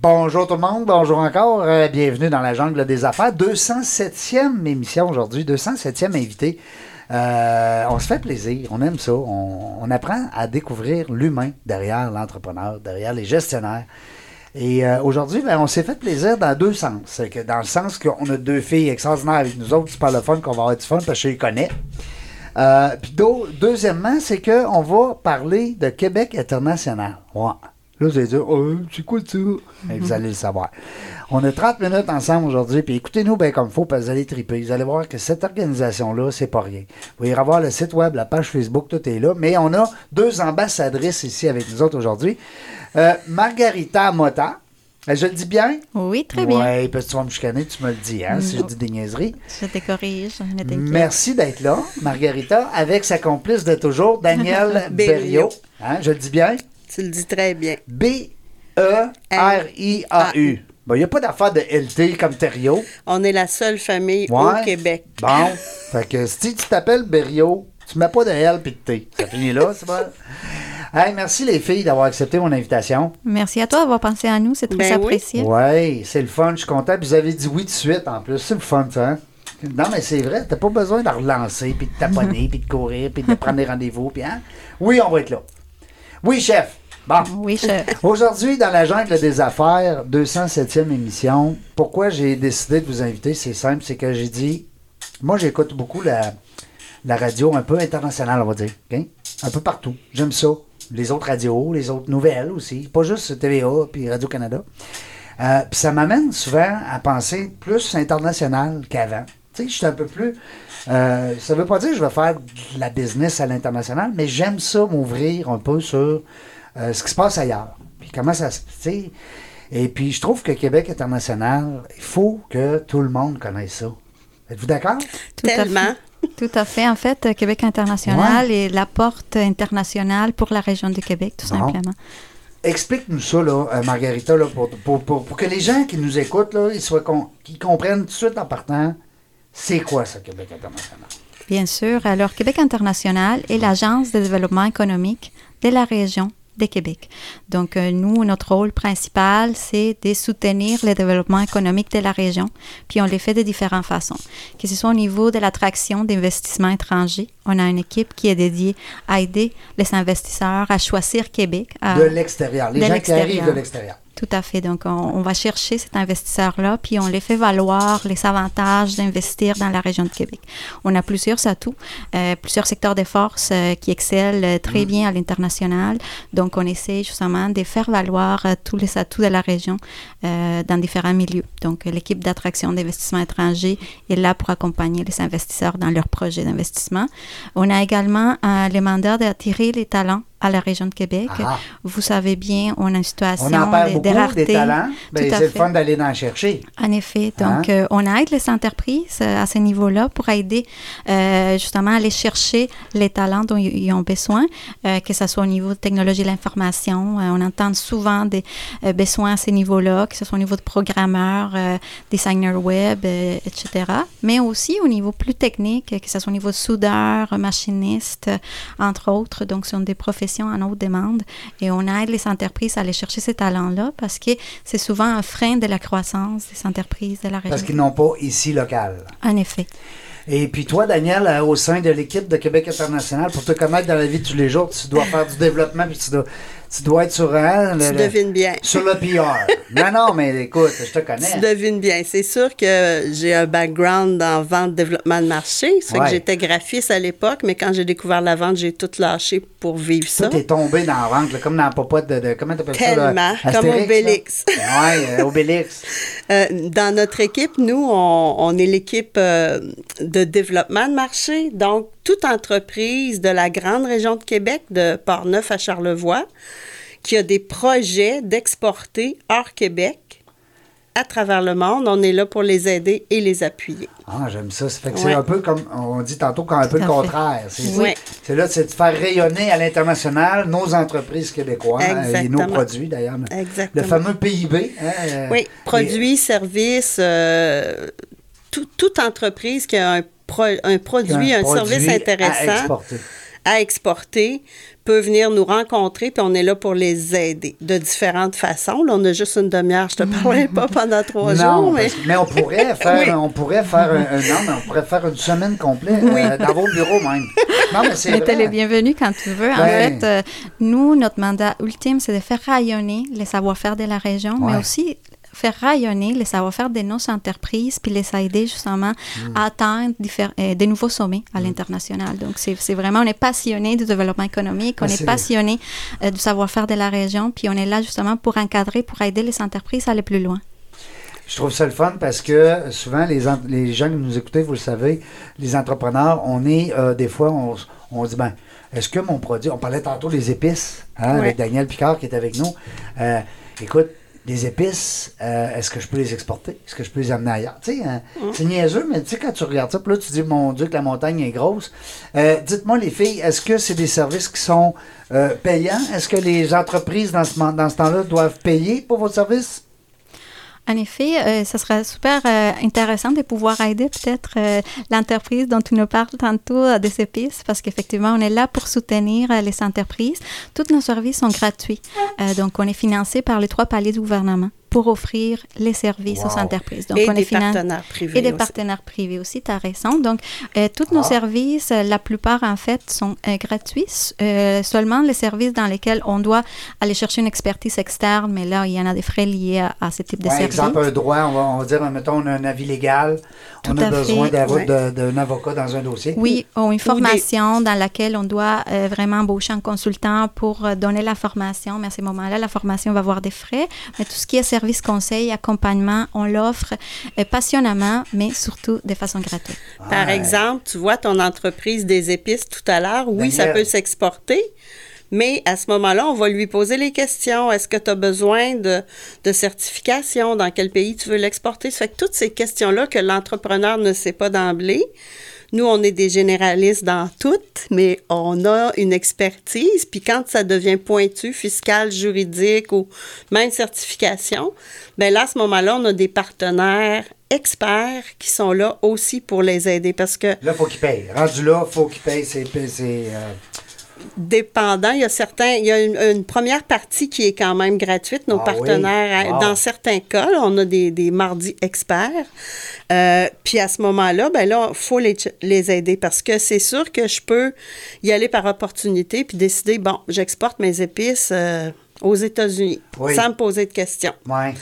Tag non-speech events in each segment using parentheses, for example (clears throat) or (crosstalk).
Bonjour tout le monde, bonjour encore, euh, bienvenue dans la jungle des affaires. 207e émission aujourd'hui, 207e invité. Euh, on se fait plaisir, on aime ça, on, apprend à découvrir l'humain derrière l'entrepreneur, derrière les gestionnaires. Et euh, aujourd'hui, ben, on s'est fait plaisir dans deux sens. Que dans le sens qu'on a deux filles extraordinaires avec nous autres, c'est pas le fun qu'on va avoir du fun parce que je les connais. Euh, puis deuxièmement, c'est qu'on va parler de Québec international. Ouais. Là, vous allez dire, oh, c'est quoi ça? Vous allez le savoir. On a 30 minutes ensemble aujourd'hui, puis écoutez-nous bien comme il faut, vous allez triper. Vous allez voir que cette organisation-là, c'est pas rien. Vous irez voir le site web, la page Facebook, tout est là. Mais on a deux ambassadrices ici avec nous autres aujourd'hui. Euh, Margarita Mota. Euh, Je le dis bien? Oui, très bien. Oui, parce que tu vas me chicaner, tu me le dis, hein, si je dis des niaiseries. Je te corrige. ne t'inquiète. Merci d'être là, Margarita, avec sa complice de toujours, Daniel (laughs) Berriot. Berriot. Hein, je le dis bien? Tu le dis très bien. B-E-R-I-A-U. Bon, il n'y a pas d'affaire de LT comme Thériault. On est la seule famille Ouais. au Québec. Bon. (laughs) fait que si tu t'appelles Berriot, tu mets pas de L puis de T. Ça finit là, c'est pas. Hey, merci les filles d'avoir accepté mon invitation. Merci à toi d'avoir pensé à nous. C'est très Ben apprécié. Oui, c'est le fun, je suis content. Puis vous avez dit oui tout de suite en plus. C'est le fun, ça. hein? Non, mais c'est vrai, t'as pas besoin de relancer, puis de taponner, (laughs) puis de courir, puis de prendre des rendez-vous, puis hein? Oui, on va être là. Oui, chef. Bon. Oui, je... (laughs) Aujourd'hui, dans la jungle des affaires, 207e émission, pourquoi j'ai décidé de vous inviter, c'est simple, c'est que j'ai dit, moi j'écoute beaucoup la, la radio un peu internationale, on va dire, un peu partout. J'aime ça. Les autres radios, les autres nouvelles aussi, pas juste TVA puis Radio-Canada. Euh, puis ça m'amène souvent à penser plus international qu'avant. Tu sais, je suis un peu plus. euh, ça veut pas dire que je vais faire de la business à l'international, mais j'aime ça m'ouvrir un peu sur euh, ce qui se passe ailleurs. Puis comment ça se. tu sais. Et puis je trouve que Québec international, il faut que tout le monde connaisse ça. Êtes-vous d'accord? Tout à Tellement. Tout à fait. En fait, Québec international est la porte internationale pour la région du Québec, tout Bon. simplement. Explique-nous ça, là, euh, Margarita, là, pour, pour, pour, pour que les gens qui nous écoutent, là, ils soient con- qu'ils comprennent tout de suite en partant, c'est quoi ça, Québec international? Bien sûr. Alors, Québec international est l'agence de développement économique de la région de Québec. Donc, euh, nous, notre rôle principal, c'est de soutenir le développement économique de la région, puis on le fait de différentes façons. Que ce soit au niveau de l'attraction d'investissements étrangers, on a une équipe qui est dédiée à aider les investisseurs à choisir Québec. à- De l'extérieur. Les de gens qui arrivent de l'extérieur. Tout à fait. Donc, on, on va chercher cet investisseur-là, puis on les fait valoir les avantages d'investir dans la région de Québec. On a plusieurs atouts, euh, plusieurs secteurs de force euh, qui excellent euh, très bien à l'international. Donc, on essaie justement de faire valoir euh, tous les atouts de la région dans différents milieux. Donc, l'équipe d'attraction d'investissement étrangers est là pour accompagner les investisseurs dans leurs projets d'investissement. On a également le mandat d'attirer les talents à la région de Québec. Ah. Vous savez bien, on a une situation On en perd de, beaucoup, de rareté. des talents. Ben, c'est le fun d'aller en chercher. En effet. Donc, Hein? euh, on aide les entreprises euh, à ce niveau-là pour aider euh, justement à aller chercher les talents dont ils ont besoin, euh, que ce soit au niveau de technologie de l'information. On entend souvent des besoins à ce niveau-là, que ce soit au niveau de programmeurs, designers web, etc. Mais aussi au niveau plus technique, que ce soit au niveau de soudeur, machiniste, euh, entre autres. Donc, ce sont des professions en haute demande et on aide les entreprises à aller chercher ces talents-là parce que c'est souvent un frein de la croissance des entreprises de la région. Parce qu'ils n'ont pas ici local. En effet. Et puis toi, Daniel, euh, au sein de l'équipe de Québec International, pour te connaître dans la vie de tous les jours, tu dois faire du développement, puis tu dois, tu dois être sur, hein, le, Tu devines bien. sur le PR. non, non, mais écoute, je te Tu connais. devines bien. C'est sûr que j'ai un background en vente, développement de marché. C'est Ouais. que j'étais graphiste à l'époque, mais quand j'ai découvert la vente, j'ai tout lâché pour vivre ça. Toi, t'es tombé dans la vente, là, comme dans la popote de, de- Comment t'appelles ça? Tellement, comme? Obélix. Ouais, euh, Obélix. (laughs) Euh, dans notre équipe, nous, on, on est l'équipe euh, de développement de marché. Donc, toute entreprise de la grande région de Québec, de Port-Neuf à Charlevoix, qui a des projets d'exporter hors Québec à travers le monde, on est là pour les aider et les appuyer. Ah, j'aime ça. Ça fait que Ouais. c'est un peu comme, on dit tantôt, comme un peu le contraire. C'est là, c'est de faire rayonner à l'international nos entreprises québécoises euh, et nos Exactement. produits, d'ailleurs. Le fameux PIB. hein, euh, Oui, et- produits, services, euh, tout- toute entreprise qui a un un produit, un, service intéressant à exporter. à exporter peut venir nous rencontrer, puis on est là pour les aider de différentes façons. Là, on a juste une demi-heure, je te parlerai pas (laughs) pendant trois jours. Mais... mais on pourrait (laughs) faire, on pourrait faire un, non, mais on pourrait faire une semaine complète euh, dans vos bureaux même. Non, mais c'est les bienvenus quand tu veux. En fait, euh, nous, notre mandat ultime, c'est de faire rayonner les savoir-faire de la région, mais aussi faire rayonner les savoir-faire de nos entreprises, puis les aider justement mm. à atteindre euh, des nouveaux sommets à mm. l'international. Donc, c'est vraiment, on est passionné du développement économique, on est passionné euh, du savoir-faire de la région, puis on est là justement pour encadrer, pour aider les entreprises à aller plus loin. Je trouve ça le fun parce que souvent, les, les gens qui nous écoutent, vous le savez, les entrepreneurs, on est, euh, des fois, on, on dit, ben, est-ce que mon produit, on parlait tantôt des épices, hein, avec Daniel Picard qui est avec nous. écoute, des épices, euh, est-ce que je peux les exporter? Est-ce que je peux les amener ailleurs? Hein, mm. c'est niaiseux, mais tu sais, quand tu regardes ça, puis là, tu dis, mon Dieu, que la montagne est grosse. Euh, dites-moi, les filles, est-ce que c'est des services qui sont euh, payants? Est-ce que les entreprises, dans ce, dans ce temps-là, doivent payer pour vos services? En effet, euh, ce serait super euh, intéressant de pouvoir aider peut-être euh, l'entreprise dont tu nous parles tantôt des épices, parce qu'effectivement, on est là pour soutenir les entreprises. Tous nos services sont gratuits. donc, on est financé par les trois paliers du gouvernement pour offrir les services aux entreprises. Donc, et on des partenaires privés. Et des partenaires privés aussi, tu as raison. Donc, euh, tous nos services, euh, la plupart, en fait, sont euh, gratuits. seulement les services dans lesquels on doit aller chercher une expertise externe, mais là, il y en a des frais liés à, ce type de ouais, service. exemple, un droit, on va, on va, dire, mettons, on a un avis légal, on a besoin d'un avocat dans un dossier. Oui, ou une formation dans laquelle on doit vraiment embaucher un consultant pour donner la formation, mais à ce moment-là, la formation va avoir des frais. Mais tout ce qui est service conseil, accompagnement, on l'offre euh, passionnément, mais surtout de façon gratuite. Par exemple, tu vois ton entreprise des épices tout à l'heure, oui, ça peut s'exporter. Mais à ce moment-là, on va lui poser les questions. Est-ce que tu as besoin de, de, certification? Dans quel pays tu veux l'exporter? Ça fait que toutes ces questions-là que l'entrepreneur ne sait pas d'emblée, nous, on est des généralistes dans toutes, mais on a une expertise. Puis quand ça devient pointu, fiscal, juridique ou même certification, ben là, à ce moment-là, on a des partenaires experts qui sont là aussi pour les aider parce que... Là, il faut qu'ils payent. Rendu là, il faut qu'ils payent. C'est... Dépendant. Il y a certains, il y a une, première partie qui est quand même gratuite. Nos ah partenaires, dans certains cas, on a des, des mardis experts. Euh, puis à ce moment-là, ben là, il faut les, les, aider parce que c'est sûr que je peux y aller par opportunité puis décider, bon, j'exporte mes épices euh, aux États-Unis sans me poser de questions. Ouais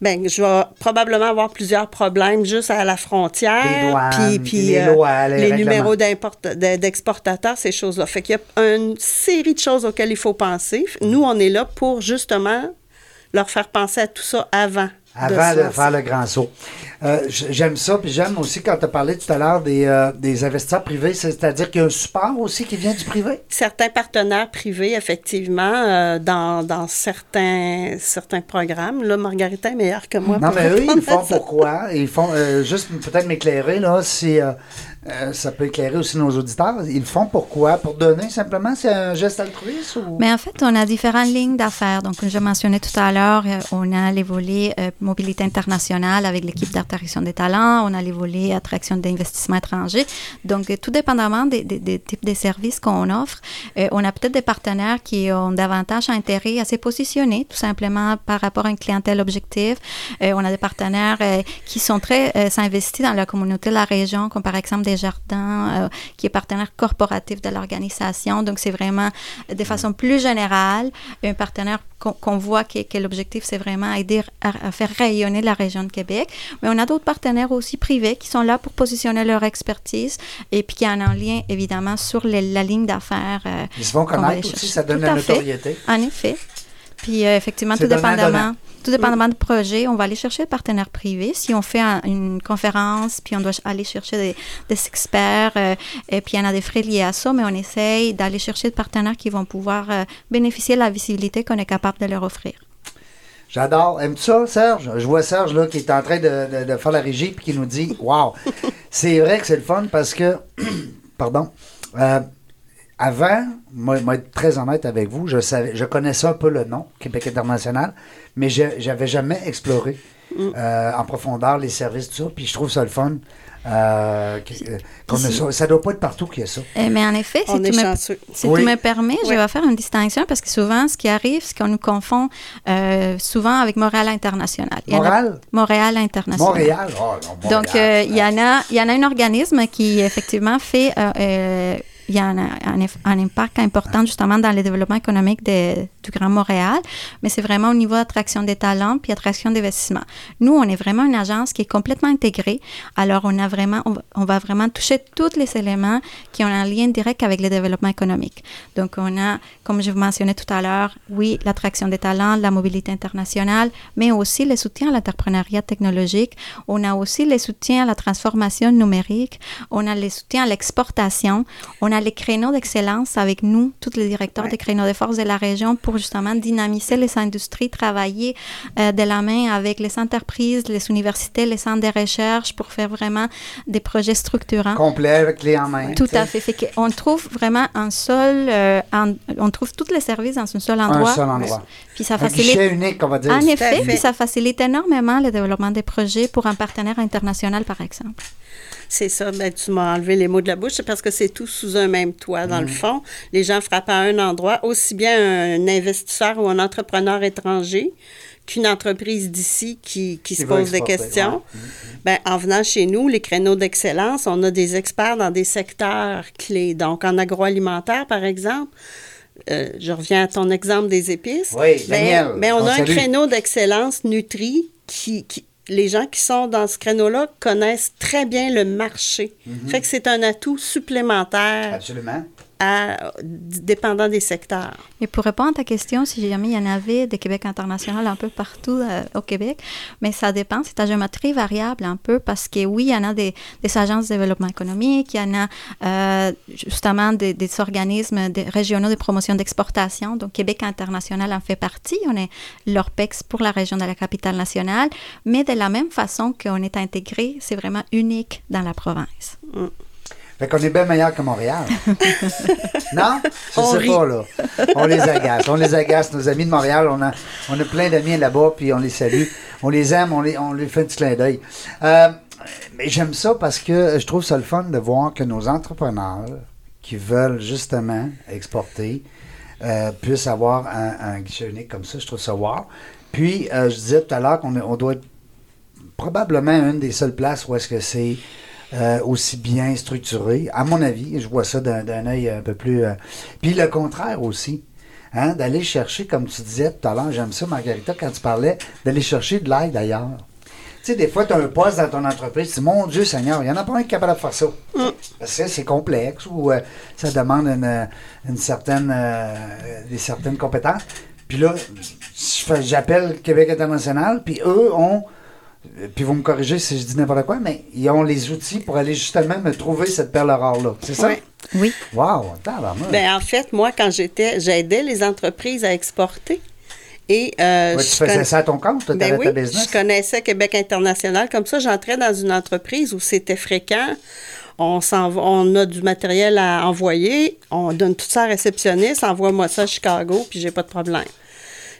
ben je vais probablement avoir plusieurs problèmes juste à la frontière. puis, puis les, euh, les, numéros d'exportateurs, ces choses-là. Fait qu'il y a une série de choses auxquelles il faut penser. Nous, on est là pour justement leur faire penser à tout ça avant avant de, faire le grand saut. Euh, j'aime ça, puis j'aime aussi quand tu as parlé tout à l'heure des, euh, des, investisseurs privés, c'est-à-dire qu'il y a un support aussi qui vient du privé? Certains partenaires privés, effectivement, euh, dans, dans, certains, certains programmes. Là, Margarita est meilleure que moi. Non, mais eux, ils font pourquoi? Ils font, juste peut-être m'éclairer, là, si euh, ça peut éclairer aussi nos auditeurs. Ils le font pourquoi? Pour donner simplement? C'est un geste altruiste? Ou... Mais en fait, on a différentes lignes d'affaires. Donc, comme je mentionnais tout à l'heure, euh, on a les volets euh, mobilité internationale avec l'équipe d'attraction des talents. On a les volets attraction d'investissement étranger. Donc, tout dépendamment des, types de services qu'on offre, on a peut-être des partenaires qui ont davantage intérêt à se positionner, tout simplement par rapport à une clientèle objective. on a des partenaires qui sont très s'investis dans la communauté de la région, comme par exemple des Jardin, euh, qui est partenaire corporatif de l'organisation. Donc, c'est vraiment de façon plus générale un partenaire qu'on voit que, l'objectif, c'est vraiment aider à, faire rayonner la région de Québec. Mais on a d'autres partenaires aussi privés qui sont là pour positionner leur expertise et puis qui ont un lien, évidemment, sur la ligne d'affaires. Euh, Ils se vont connaître aussi, ça donne la notoriété. En effet. Puis, euh, effectivement, tout dépendamment. Tout dépendamment du projet, on va aller chercher des partenaires privés. Si on fait une conférence, puis on doit aller chercher des, experts, euh, et puis il y en a des frais liés à ça, mais on essaye d'aller chercher des partenaires qui vont pouvoir euh, bénéficier de la visibilité qu'on est capable de leur offrir. J'adore. Aimes-tu ça, Serge? Je vois Serge là, qui est en train de, faire la régie puis qui nous dit Waouh! c'est vrai que c'est le fun parce que, (clears throat) pardon, euh, avant, moi, moi, être très honnête avec vous, je savais, je connaissais un peu le nom, Québec International, mais je n'avais jamais exploré mm. euh, en profondeur les services, tout ça. Puis je trouve ça le fun Euh, euh, ça. Ça doit pas être partout qu'il y a ça. Eh, mais en effet, si, tu me, chanceux. si Oui. tu me permets, je vais faire une distinction parce que souvent, ce qui arrive, c'est qu'on nous confond euh, souvent avec Montréal International. A- Montréal? Montréal International. Montréal? Oh, non, Donc, Montréal. euh, il y en a, il y en a un organisme qui effectivement fait, euh, euh, il y a un, impact important justement dans le développement économique du Grand Montréal, mais c'est vraiment au niveau attraction des talents puis attraction d'investissement. Nous, on est vraiment une agence qui est complètement intégrée. Alors, on a vraiment, on va, vraiment toucher tous les éléments qui ont un lien direct avec le développement économique. Donc, on a, comme je vous mentionnais tout à l'heure, oui, l'attraction des talents, la mobilité internationale, mais aussi le soutien à l'entrepreneuriat technologique. On a aussi le soutien à la transformation numérique. On a le soutien à l'exportation. Les créneaux d'excellence avec nous, tous les directeurs Ouais. des créneaux de force de la région pour justement dynamiser les industries, travailler euh, de la main avec les entreprises, les universités, les centres de recherche pour faire vraiment des projets structurants. Complet, clé en main. Tout à fait. on trouve vraiment un seul, euh, un- on trouve tous les services dans un seul endroit. Un seul endroit. Puis ça Un facilite. guichet unique, on va dire. En effet, fait. puis ça facilite énormément le développement des projets pour un partenaire international, par exemple. C'est ça, ben, tu m'as enlevé les mots de la bouche, c'est parce que c'est tout sous un même toit, dans le fond. Les gens frappent à un endroit, aussi bien un investisseur ou un entrepreneur étranger qu'une entreprise d'ici qui, qui se pose des questions. Ben, en venant chez nous, les créneaux d'excellence, on a des experts dans des secteurs clés. Donc, en agroalimentaire, par exemple, euh, je reviens à ton exemple des épices. Oui, Daniel, Ben, ben, on on a un créneau d'excellence Nutri qui, qui- les gens qui sont dans ce créneau-là connaissent très bien le marché. Mhm. Fait que c'est un atout supplémentaire Absolument. À, dépendant des secteurs. Et pour répondre à ta question, si jamais il y en avait de Québec international un peu partout euh, au Québec, mais ça dépend, c'est ta géométrie variable un peu parce que oui, il y en a des, des agences de développement économique, il y en a euh, justement des, des organismes des régionaux de promotion d'exportation, donc Québec international en fait partie, on est l'ORPEX pour la région de la capitale nationale, mais de la même façon qu'on est intégré, c'est vraiment unique dans la province. Fait qu'on est bien meilleur que Montréal. (laughs) non? Je On sais rit. pas, là. On les agace. On les agace. Nos amis de Montréal, on a, on a plein d'amis là-bas, puis on les salue. On les aime, on les, on les fait un petit clin d'œil. Euh, mais j'aime ça parce que je trouve ça le fun de voir que nos entrepreneurs qui veulent justement exporter euh, puissent avoir un, un guichet unique comme ça. Je trouve ça wow. Puis, euh, je disais tout à l'heure qu'on on doit être probablement une des seules places où est-ce que c'est euh, aussi bien structuré. À mon avis, je vois ça d'un d'un œil un peu plus... euh, Puis le contraire aussi. Hein, d'aller chercher, comme tu disais tout à l'heure, j'aime ça, Margarita, quand tu parlais, d'aller chercher de l'aide ailleurs. Tu sais, des fois, tu as un poste dans ton entreprise, tu dis, mon Dieu Seigneur, il n'y en a pas un qui est capable de faire ça. Parce que c'est complexe ou euh, ça demande une, une certaine, euh, des certaines compétences. Puis là, j'appelle Québec International, puis eux ont, euh, puis vous me corrigez si je dis n'importe quoi, mais ils ont les outils pour aller justement me trouver cette perle rare-là. C'est ça? Oui. Oui. Wow. Ben, en fait, moi, quand j'étais, j'aidais les entreprises à exporter. Et, euh, Ouais, tu faisais conna- ça à ton compte, Ben oui, ta business? je connaissais Québec International. Comme ça, j'entrais dans une entreprise où c'était fréquent. On, on a du matériel à envoyer. On donne tout ça à réceptionniste. Envoie-moi ça à Chicago, puis j'ai pas de problème.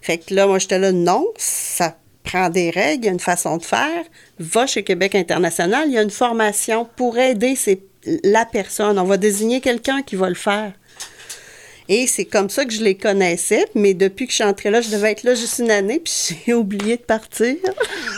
Fait que là, moi, j'étais là, non, ça prend des règles, il y a une façon de faire. Va chez Québec International, il y a une formation pour aider la personne. On va désigner quelqu'un qui va le faire. Et c'est comme ça que je les connaissais. Mais depuis que je suis entrée là, je devais être là juste une année, puis (laughs) j'ai oublié de partir.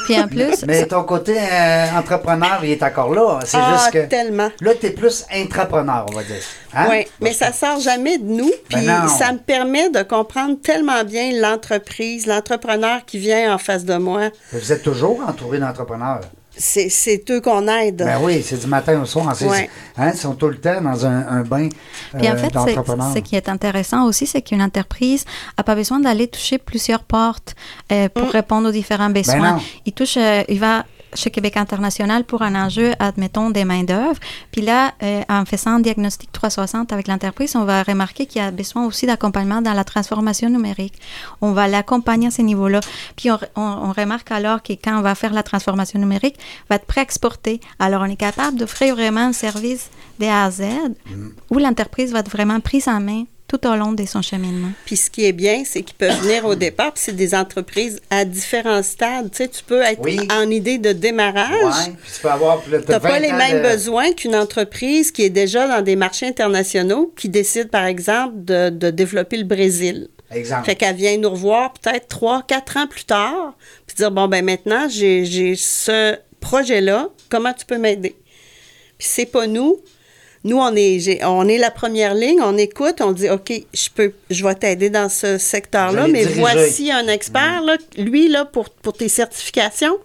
Puis en plus, Mais ton côté euh, entrepreneur, il est encore là. C'est Ah, juste que. tellement. Là, tu es plus intrapreneur, on va dire. Hein? Oui, mais ça sort jamais de nous. Puis Ben non. ça me permet de comprendre tellement bien l'entreprise, l'entrepreneur qui vient en face de moi. Vous êtes toujours entouré d'entrepreneurs? C'est c'est eux qu'on aide. Ben oui, c'est du matin au soir. C'est- Ouais. hein, ils sont tout le temps dans un, un bain Puis en euh, fait, ce qui est intéressant aussi, c'est qu'une entreprise n'a pas besoin d'aller toucher plusieurs portes euh, pour répondre aux différents besoins. Mm. Ben non. il touche, euh, il va chez Québec International pour un enjeu, admettons, des main-d'œuvre. Puis là, euh, en faisant un diagnostic 360 avec l'entreprise, on va remarquer qu'il y a besoin aussi d'accompagnement dans la transformation numérique. On va l'accompagner à ce niveau-là. Puis on, on- on remarque alors que quand on va faire la transformation numérique, va être prêt à exporter. Alors, on est capable d'offrir vraiment un service de A à Z Mm. où l'entreprise va être vraiment prise en main tout au long de son cheminement. Puis ce qui est bien, c'est qu'ils peuvent venir au départ, puis c'est des entreprises à différents stades. Tu sais, tu peux être Oui. en idée de démarrage. Ouais, puis tu peux avoir. Tu Tu n'as pas les mêmes besoins qu'une entreprise qui est déjà dans des marchés internationaux, qui décide, par exemple, de, de développer le Brésil. Exemple. Fait qu'elle vient nous revoir peut-être trois, quatre ans plus tard, puis dire, bon, ben maintenant, j'ai j'ai ce projet-là, comment tu peux m'aider? Puis c'est pas nous. Nous, on est, on est la première ligne, on écoute, on dit, OK, je peux, je vais t'aider dans ce secteur-là, mais diriger. voici un expert, là, lui, là, pour, pour tes certifications,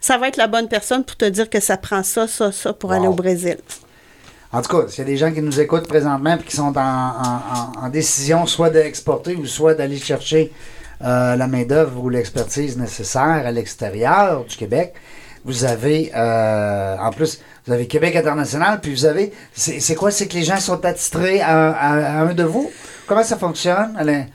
ça va être la bonne personne pour te dire que ça prend ça, ça, ça pour Wow. aller au Brésil. En tout cas, s'il y a des gens qui nous écoutent présentement et qui sont en, en- en- en décision soit d'exporter ou soit d'aller chercher euh, la main-d'œuvre ou l'expertise nécessaire à l'extérieur du Québec, vous avez, euh, en plus, vous avez Québec International, puis vous avez, c'est quoi? C'est que les gens sont attitrés à, à- à un de vous? Comment ça fonctionne? Alain?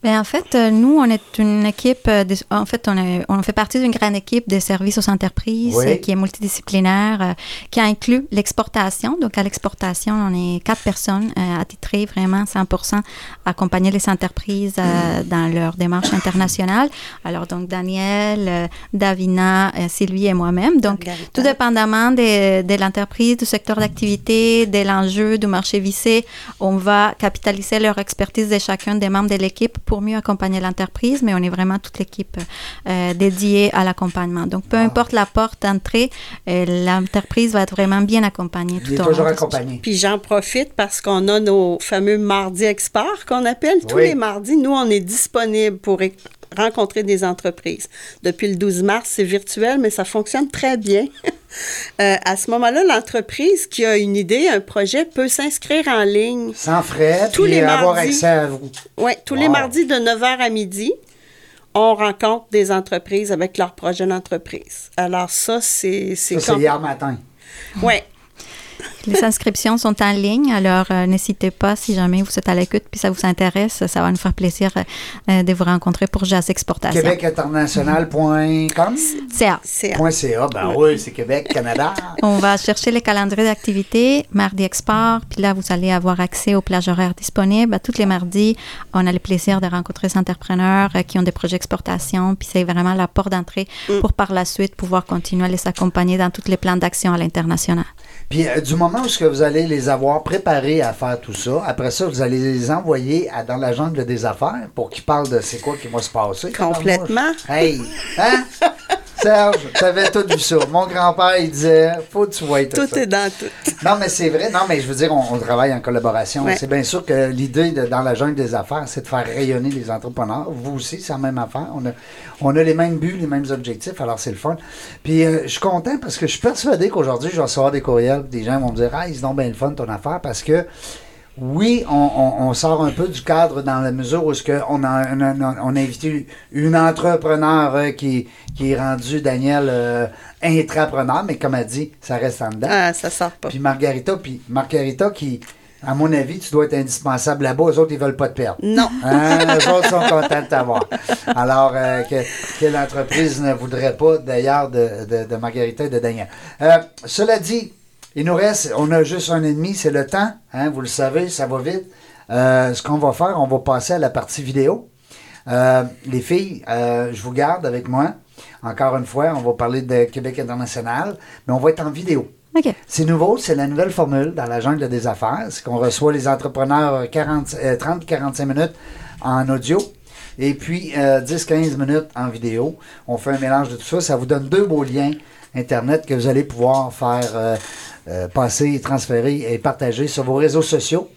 Ben, en fait, euh, nous, on est une équipe, euh, de- en fait, on, est- on fait partie d'une grande équipe de services aux entreprises Oui. euh, qui est multidisciplinaire, euh, qui inclut l'exportation. Donc, à l'exportation, on est quatre personnes euh, attitrées vraiment 100% à accompagner les entreprises euh, dans leur démarche internationale. Alors, donc, Daniel, euh, Davina, euh, Sylvie et moi-même. Donc, Margarita. tout dépendamment de, de l'entreprise, du secteur d'activité, de l'enjeu du marché vissé, on va capitaliser leur expertise de chacun des membres de l'équipe pour mieux accompagner l'entreprise, mais on est vraiment toute l'équipe euh, dédiée à l'accompagnement. Donc, peu importe la porte d'entrée, euh, l'entreprise va être vraiment bien accompagnée tout Il est au long. toujours de- accompagné. Puis j'en profite parce qu'on a nos fameux mardis experts qu'on appelle. Tous Oui. les mardis, nous, on est disponible pour rencontrer des entreprises. Depuis le 12 mars, c'est virtuel, mais ça fonctionne très bien. (laughs) Euh, à ce moment-là, l'entreprise qui a une idée, un projet, peut s'inscrire en ligne. Sans frais, Tous puis les avoir mardis. accès à vous. Oui, tous les mardis de 9h à midi, on rencontre des entreprises avec leur projet d'entreprise. Alors ça, c'est... Ça, c'est hier matin. Oui. Les inscriptions sont en ligne, alors euh, n'hésitez pas si jamais vous êtes à l'écoute puis ça vous intéresse, ça va nous faire plaisir euh, de vous rencontrer pour Jazz Exportation. QuébecInternational.com. CA. C'est Point .ca, ben oui, c'est Québec, Canada. On va chercher les calendriers d'activité, mardi export, puis là, vous allez avoir accès aux plages horaires disponibles. À tous les mardis, on a le plaisir de rencontrer des entrepreneurs euh, qui ont des projets d'exportation, puis c'est vraiment la porte d'entrée pour par la suite pouvoir continuer à les accompagner dans tous les plans d'action à l'international. Puis euh, du moment où ce que vous allez les avoir préparés à faire tout ça, après ça, vous allez les envoyer à- dans la jungle des affaires pour qu'ils parlent de c'est quoi qui va se passer. Complètement. Hey! Hein? (laughs) Serge, t'avais tout vu ça. Mon grand-père, il disait, faut que tu vois tout, Tout ça. est dans tout. Non, mais c'est vrai. Non, mais je veux dire, on, on travaille en collaboration. Ouais. C'est bien sûr que l'idée dans la jungle des affaires, c'est de faire rayonner les entrepreneurs. Vous aussi, c'est la même affaire. On a, on a les mêmes buts, les mêmes objectifs, alors c'est le fun. Puis euh, je suis content parce que je suis persuadé qu'aujourd'hui, je vais recevoir des courriels. Des gens vont me dire, ah, ils ont bien le fun ton affaire parce que. Oui, on, on- on sort un peu du cadre dans la mesure où ce que on, a, on, invité une entrepreneur euh, qui, qui est rendue, Daniel, euh, intrapreneur, mais comme elle dit, ça reste en dedans. Ah, ça sort pas. Puis Margarita, puis Margarita qui, à mon avis, tu dois être indispensable là-bas. Eux autres, ils veulent pas te perdre. Non. Hein, eux autres sont contents de t'avoir. Alors, euh, que, quelle entreprise ne voudrait pas, d'ailleurs, de, de, de Margarita et de Daniel. Euh, cela dit, il nous reste, on a juste un ennemi, c'est le temps. Hein, vous le savez, ça va vite. Euh, ce qu'on va faire, on va passer à la partie vidéo. Euh, les filles, euh, je vous garde avec moi. Encore une fois, on va parler de Québec international, mais on va être en vidéo. C'est nouveau, c'est la nouvelle formule dans la jungle des affaires. C'est qu'on reçoit les entrepreneurs 40, euh, 30-45 minutes en audio et puis euh, 10-15 minutes en vidéo. On fait un mélange de tout ça. Ça vous donne deux beaux liens Internet que vous allez pouvoir faire euh, euh, passer, transférer et partager sur vos réseaux sociaux.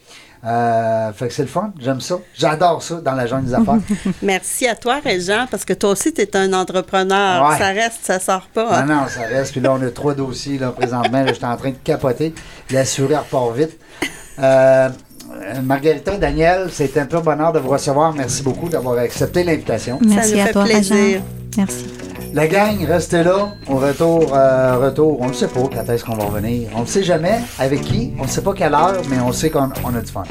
Euh, fait que c'est le fun, j'aime ça. J'adore ça dans la jungle des affaires. (laughs) Merci à toi, Régent, parce que toi aussi, tu es un entrepreneur. Ouais. Ça reste, ça sort pas. Non, hein. non, ça reste. Puis là, on a trois dossiers là, présentement. J'étais en train de capoter. L'assuré repart vite. Euh, Margarita, Daniel, c'est un peu bonheur de vous recevoir. Merci beaucoup d'avoir accepté l'invitation. Merci nous à fait toi, plaisir. Merci. La gang, restez là. Au retour, euh, retour, on ne sait pas quand est-ce qu'on va revenir. On ne sait jamais avec qui. On ne sait pas quelle heure, mais on sait qu'on on a du fun.